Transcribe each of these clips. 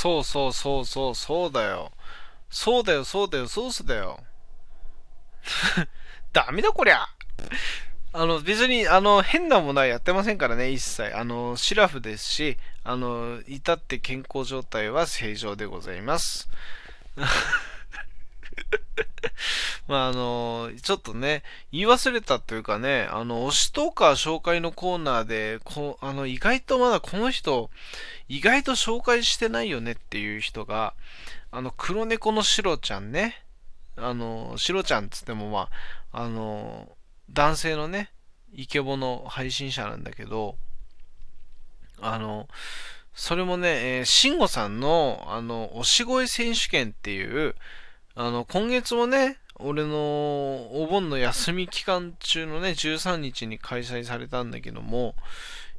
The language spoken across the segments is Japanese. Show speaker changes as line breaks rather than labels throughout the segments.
そうそうそうそう、そうだよ。そうだよ、そうだよ、ソースだよ。ダメだこりゃあの、別に、あの、変なものはやってませんからね、一切。あの、シラフですし、あの、至って健康状態は正常でございます。まあ、あの、ちょっとね、言い忘れたというかね、あの、推しトーカー紹介のコーナーで、こあの、意外とまだこの人、意外と紹介してないよねっていう人が、あの、黒猫のシロちゃんね、あの、シロちゃんっつってもまあ、あの、男性のね、イケボの配信者なんだけど、あの、それもね、えー、慎吾さんの、あの、推し声選手権っていう、あの、今月もね、俺のお盆の休み期間中のね、13日に開催されたんだけども、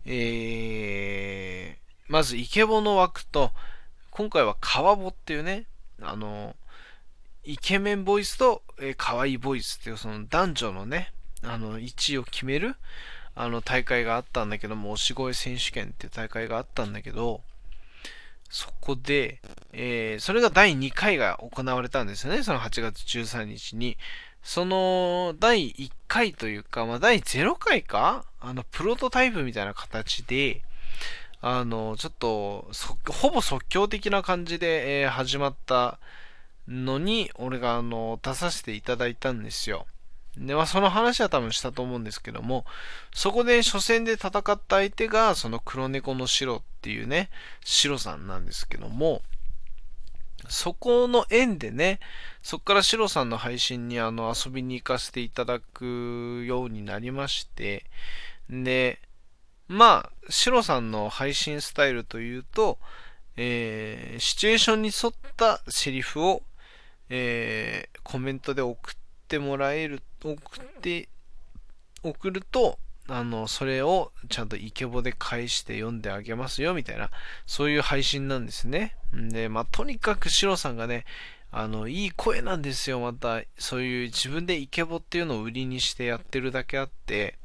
えー、まずイケボの枠と、今回は川ボっていうね、あの、イケメンボイスと、えー、可愛いボイスっていうその男女のね、あの、1位を決める、あの、大会があったんだけども、推し声選手権っていう大会があったんだけど、そこで、えー、それが第2回が行われたんですよね、その8月13日に。その、第1回というか、まあ、第0回か？あの、プロトタイプみたいな形で、あの、ちょっと、ほぼ即興的な感じで、えー、始まったのに、俺が、あの、出させていただいたんですよ。で、まあ、その話は多分したと思うんですけども、そこで初戦で戦った相手が、その黒猫の白っていうね、白さんなんですけども、そこの縁でね、そこから白さんの配信にあの遊びに行かせていただくようになりまして、で、まあ、白さんの配信スタイルというと、えー、シチュエーションに沿ったセリフを、えー、コメントで送ってもらえる送って送るとあのそれをちゃんとイケボで返して読んであげますよみたいなそういう配信なんですね。んでまあとにかくシロさんがねあのいい声なんですよ。またそういう自分でイケボっていうのを売りにしてやってるだけあって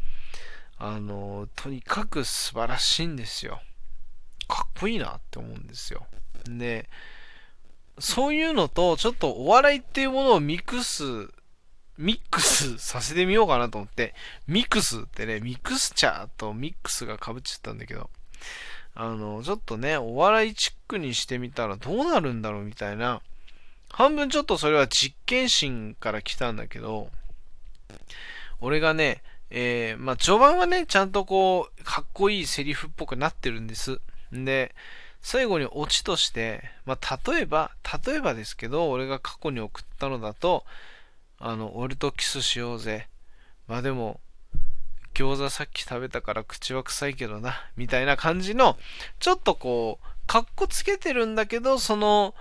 あのとにかく素晴らしいんですよ。かっこいいなって思うんですよ。でそういうのとちょっとお笑いっていうものをミックスミックスさせてみようかなと思って、ミックスってね、ミクスチャーとミックスが被っちゃったんだけど、あの、ちょっとね、お笑いチックにしてみたらどうなるんだろうみたいな、半分ちょっとそれは実験心から来たんだけど、俺がね、えー、まあ、序盤はね、ちゃんとこう、かっこいいセリフっぽくなってるんです。んで、最後にオチとして、まあ、例えば、例えばですけど、俺が過去に送ったのだと、あの、俺とキスしようぜ。まあでも、餃子さっき食べたから口は臭いけどな、みたいな感じの、ちょっとこう、かっこつけてるんだけど、その、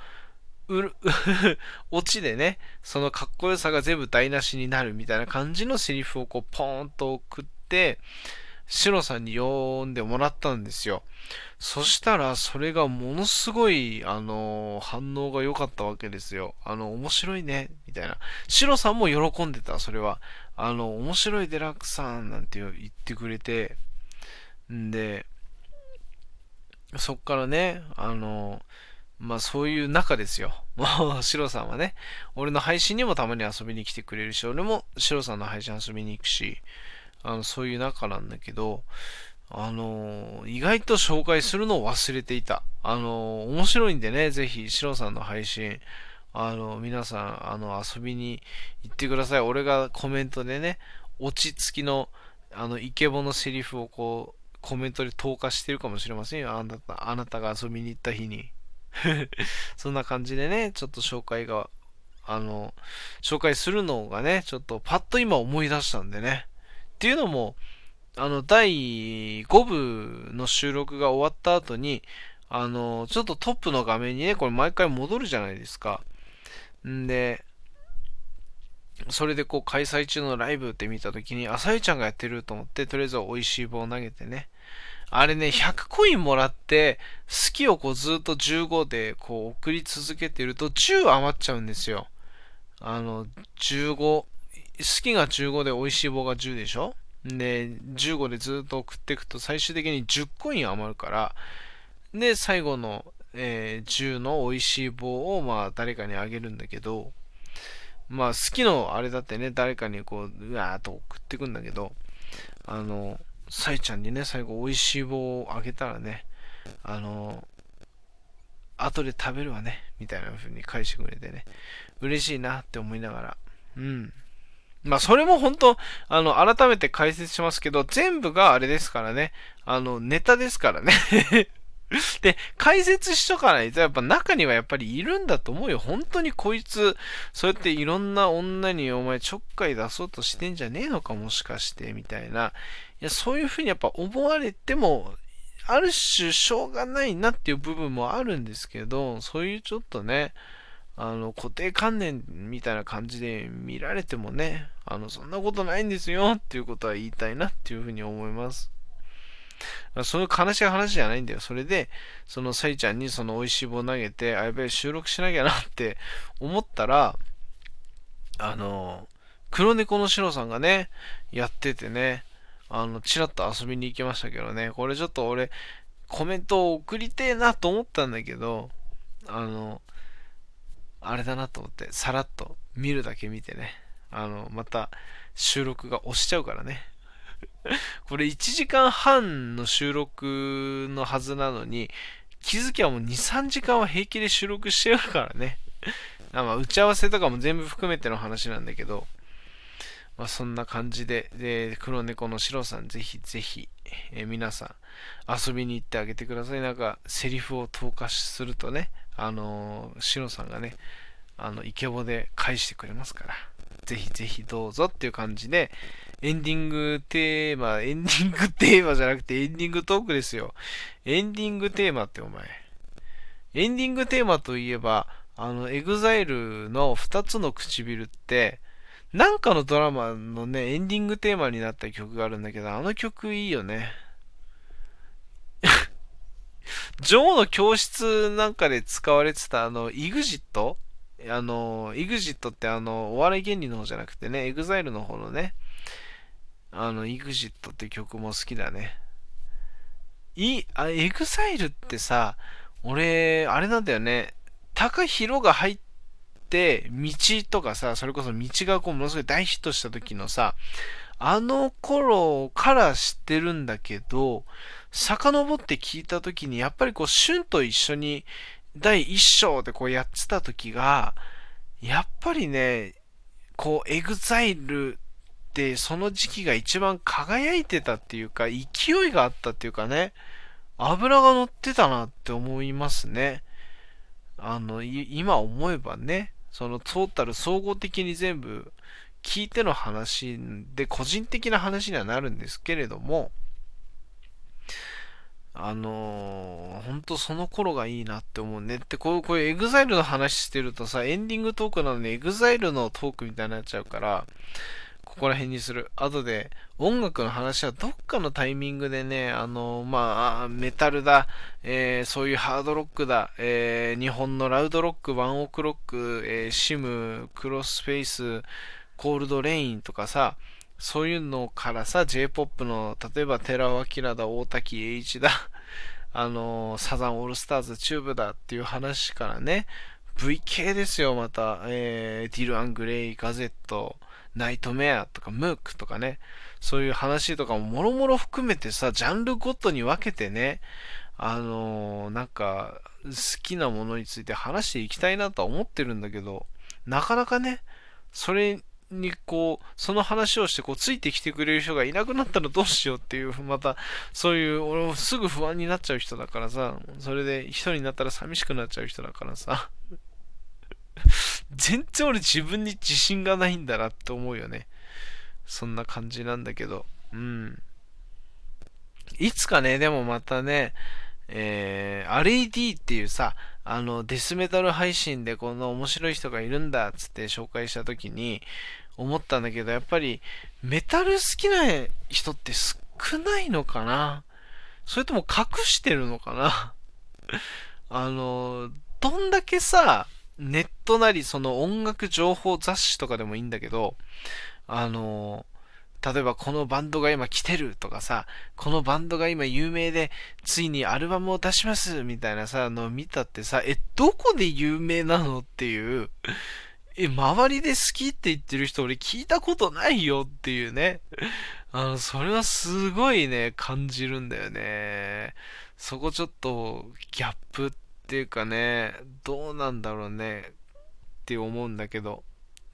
うる、オチでね、そのかっこよさが全部台無しになるみたいな感じのセリフをこう、ポーンと送って、シロさんに読んでもらったんですよ。そしたら、それがものすごい、あの、反応が良かったわけですよ。あの、面白いね、みたいな。シロさんも喜んでた、それは。あの、面白いデラックさんなんて言ってくれて、んで、そっからね、あの、まあそういう中ですよ。もう、シロさんはね、俺の配信にもたまに遊びに来てくれるし、俺もシロさんの配信遊びに行くし、あの、そういう仲なんだけど、あの、意外と紹介するのを忘れていた。あの、面白いんでね、ぜひ、シロさんの配信、あの、皆さん、あの、遊びに行ってください。俺がコメントでね、落ち着きの、あの、イケボのセリフをこう、コメントで投下してるかもしれませんよ。あなた、あなたが遊びに行った日に。そんな感じでね、ちょっと紹介が、あの、紹介するのがね、ちょっとパッと今思い出したんでね。っていうのも、あの、第5部の収録が終わった後に、あの、ちょっとトップの画面にね、これ毎回戻るじゃないですか。んで、それでこう開催中のライブって見た時に、あさゆちゃんがやってると思って、とりあえず美味しい棒を投げてね。あれね、100コインもらって、好きをこうずっと15でこう送り続けてると10余っちゃうんですよ。あの、15、好きが15で美味しい棒が10でしょ？で、15でずっと送っていくと最終的に10コイン余るから、で、最後のえー、銃の美味しい棒を、まあ、誰かにあげるんだけど、まあ、好きのあれだってね、誰かにこう、うわーっと送ってくんだけど、あの、サイちゃんにね、最後美味しい棒をあげたらね、あの、後で食べるわね、みたいな風に返してくれてね、嬉しいなって思いながら、うん。まあ、それも本当、あの、改めて解説しますけど、全部があれですからね、あの、ネタですからね で、解説しとかないと、やっぱ中にはやっぱりいるんだと思うよ。本当にこいつ、そうやっていろんな女にお前ちょっかい出そうとしてんじゃねえのかもしかして、みたいな。いや、そういうふうにやっぱ思われても、ある種しょうがないなっていう部分もあるんですけど、そういうちょっとね、あの、固定観念みたいな感じで見られてもね、あの、そんなことないんですよっていうことは言いたいなっていうふうに思います。そういう悲しい話じゃないんだよ。それで、そのサイちゃんにその美味しい棒投げて、あ、やべえ、収録しなきゃなって思ったら、あの、黒猫のシロさんがね、やっててね、あの、ちらっと遊びに行きましたけどね、これちょっと俺、コメントを送りてえなと思ったんだけど、あの、あれだなと思って、さらっと見るだけ見てね、あの、また収録が押しちゃうからね。これ1時間半の収録のはずなのに、気づきはもう2、3時間は平気で収録してるからね。まあ打ち合わせとかも全部含めての話なんだけど、まあそんな感じで、で、黒猫のシロさんぜひぜひ、え、皆さん遊びに行ってあげてください。なんかセリフを投下するとね、あのー、シロさんがね、あの、イケボで返してくれますから、ぜひぜひどうぞっていう感じで、エンディングテーマ、エンディングテーマじゃなくてエンディングトークですよ。エンディングテーマってお前。エンディングテーマといえば、あの、 EXILE の二つの唇って、なんかのドラマのね、エンディングテーマになった曲があるんだけど、あの曲いいよね。女王の教室なんかで使われてたあの、 EXIT？あの、 EXIT ってあの、お笑い芸人の方じゃなくてね、 EXILE の方のね、あの、EXIT って曲も好きだね。い、あ、EXILE ってさ、俺、あれなんだよね。高広が入って、道とかさ、それこそ道がこう、ものすごい大ヒットした時のさ、あの頃から知ってるんだけど、遡って聞いた時に、やっぱりこう、旬と一緒に第一章でこうやってた時が、やっぱりね、こう、 EXILE ってその時期が一番輝いてたっていうか、勢いがあったっていうかね、油が乗ってたなって思いますね。あの、今思えばね、そのトータル総合的に全部聞いての話で個人的な話にはなるんですけれども、あのー、ほんとその頃がいいなって思うね。ってこう、こういう EXILE の話してるとさ、エンディングトークなのに EXILE のトークみたいになっちゃうから、ここら辺にする。後で、音楽の話はどっかのタイミングでね、あの、まあ、メタルだ、えー、そういうハードロックだ、えー、日本のラウドロック、 ONE OK ROCK、えー、 SiM、 Crossfaith、 coldrain とかさ、そういうのからさ、J-POP の、例えば寺尾聰だ、大滝詠一だ、あの、サザンオールスターズ、チューブだっていう話からね、VK ですよ、また、えー、ディル・アン・グレイ、ガゼット、ナイトメアとかムークとかね、そういう話とかももろもろ含めてさ、ジャンルごとに分けてね、あのー、なんか、好きなものについて話していきたいなとは思ってるんだけど、なかなかね、それにこう、その話をしてこう、ついてきてくれる人がいなくなったらどうしようっていう、また、そういう、俺もすぐ不安になっちゃう人だからさ、それで一人になったら寂しくなっちゃう人だからさ、全然俺自分に自信がないんだなって思うよね。そんな感じなんだけど。うん。いつかね、でもまたね、えー、RED っていうさ、あの、デスメタル配信でこの面白い人がいるんだっつって紹介した時に思ったんだけど、やっぱりメタル好きな人って少ないのかな？それとも隠してるのかな？あの、どんだけさ、ネットなりその音楽情報雑誌とかでもいいんだけど、あの、例えばこのバンドが今来てるとかさ、このバンドが今有名で、ついにアルバムを出しますみたいなさ、のを見たってさ、え、どこで有名なのっていう、え、周りで好きって言ってる人俺聞いたことないよっていうね。あの、それはすごいね、感じるんだよね。そこちょっとギャップっていうかね、どうなんだろうねって思うんだけど。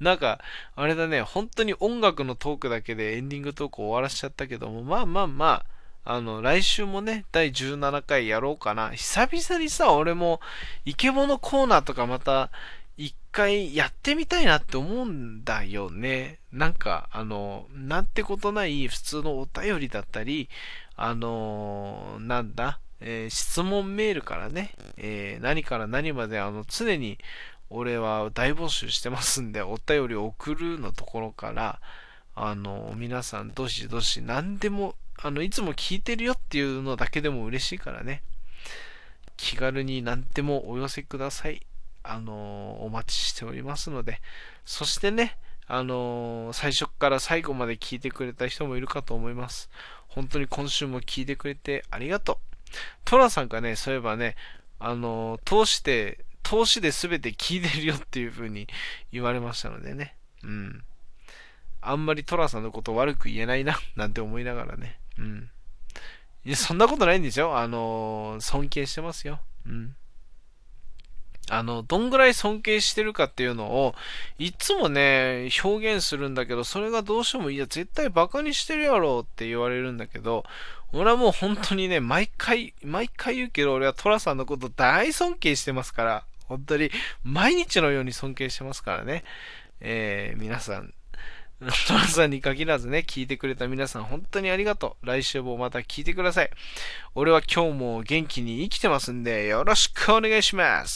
なんか、あれだね、本当に音楽のトークだけでエンディングトーク終わらしちゃったけども、まあまあまあ、あの、来週もね、第17回やろうかな。久々にさ、俺も、イケボのコーナーとかまた、一回やってみたいなって思うんだよね。なんか、あの、なんてことない普通のお便りだったり、あの、なんだ、えー、質問メールからね、えー、何から何まであの常に俺は大募集してますんで、お便りを送るのところから、あの、皆さんどしどし何でも、あの、いつも聞いてるよっていうのだけでも嬉しいからね、気軽に何でもお寄せください。あの、お待ちしておりますので、そしてね、あの最初から最後まで聞いてくれた人もいるかと思います。本当に今週も聞いてくれてありがとう。トラさんがね、そういえばね、あの通して、投資で全て聞いてるよっていう風に言われましたのでね。うん。あんまりトラさんのこと悪く言えないな、なんて思いながらね。うん。いや、そんなことないんですよ。あのー、尊敬してますよ。うん。あの、どんぐらい尊敬してるかっていうのを、いつもね、表現するんだけど、それがどうしても、いや、絶対バカにしてるやろって言われるんだけど、俺はもう本当にね、毎回、毎回言うけど、俺はトラさんのこと大尊敬してますから、本当に毎日のように尊敬してますからね。えー、皆さん、ト ラさんに限らずね、聞いてくれた皆さん、本当にありがとう。来週もまた聞いてください。俺は今日も元気に生きてますんで、よろしくお願いします。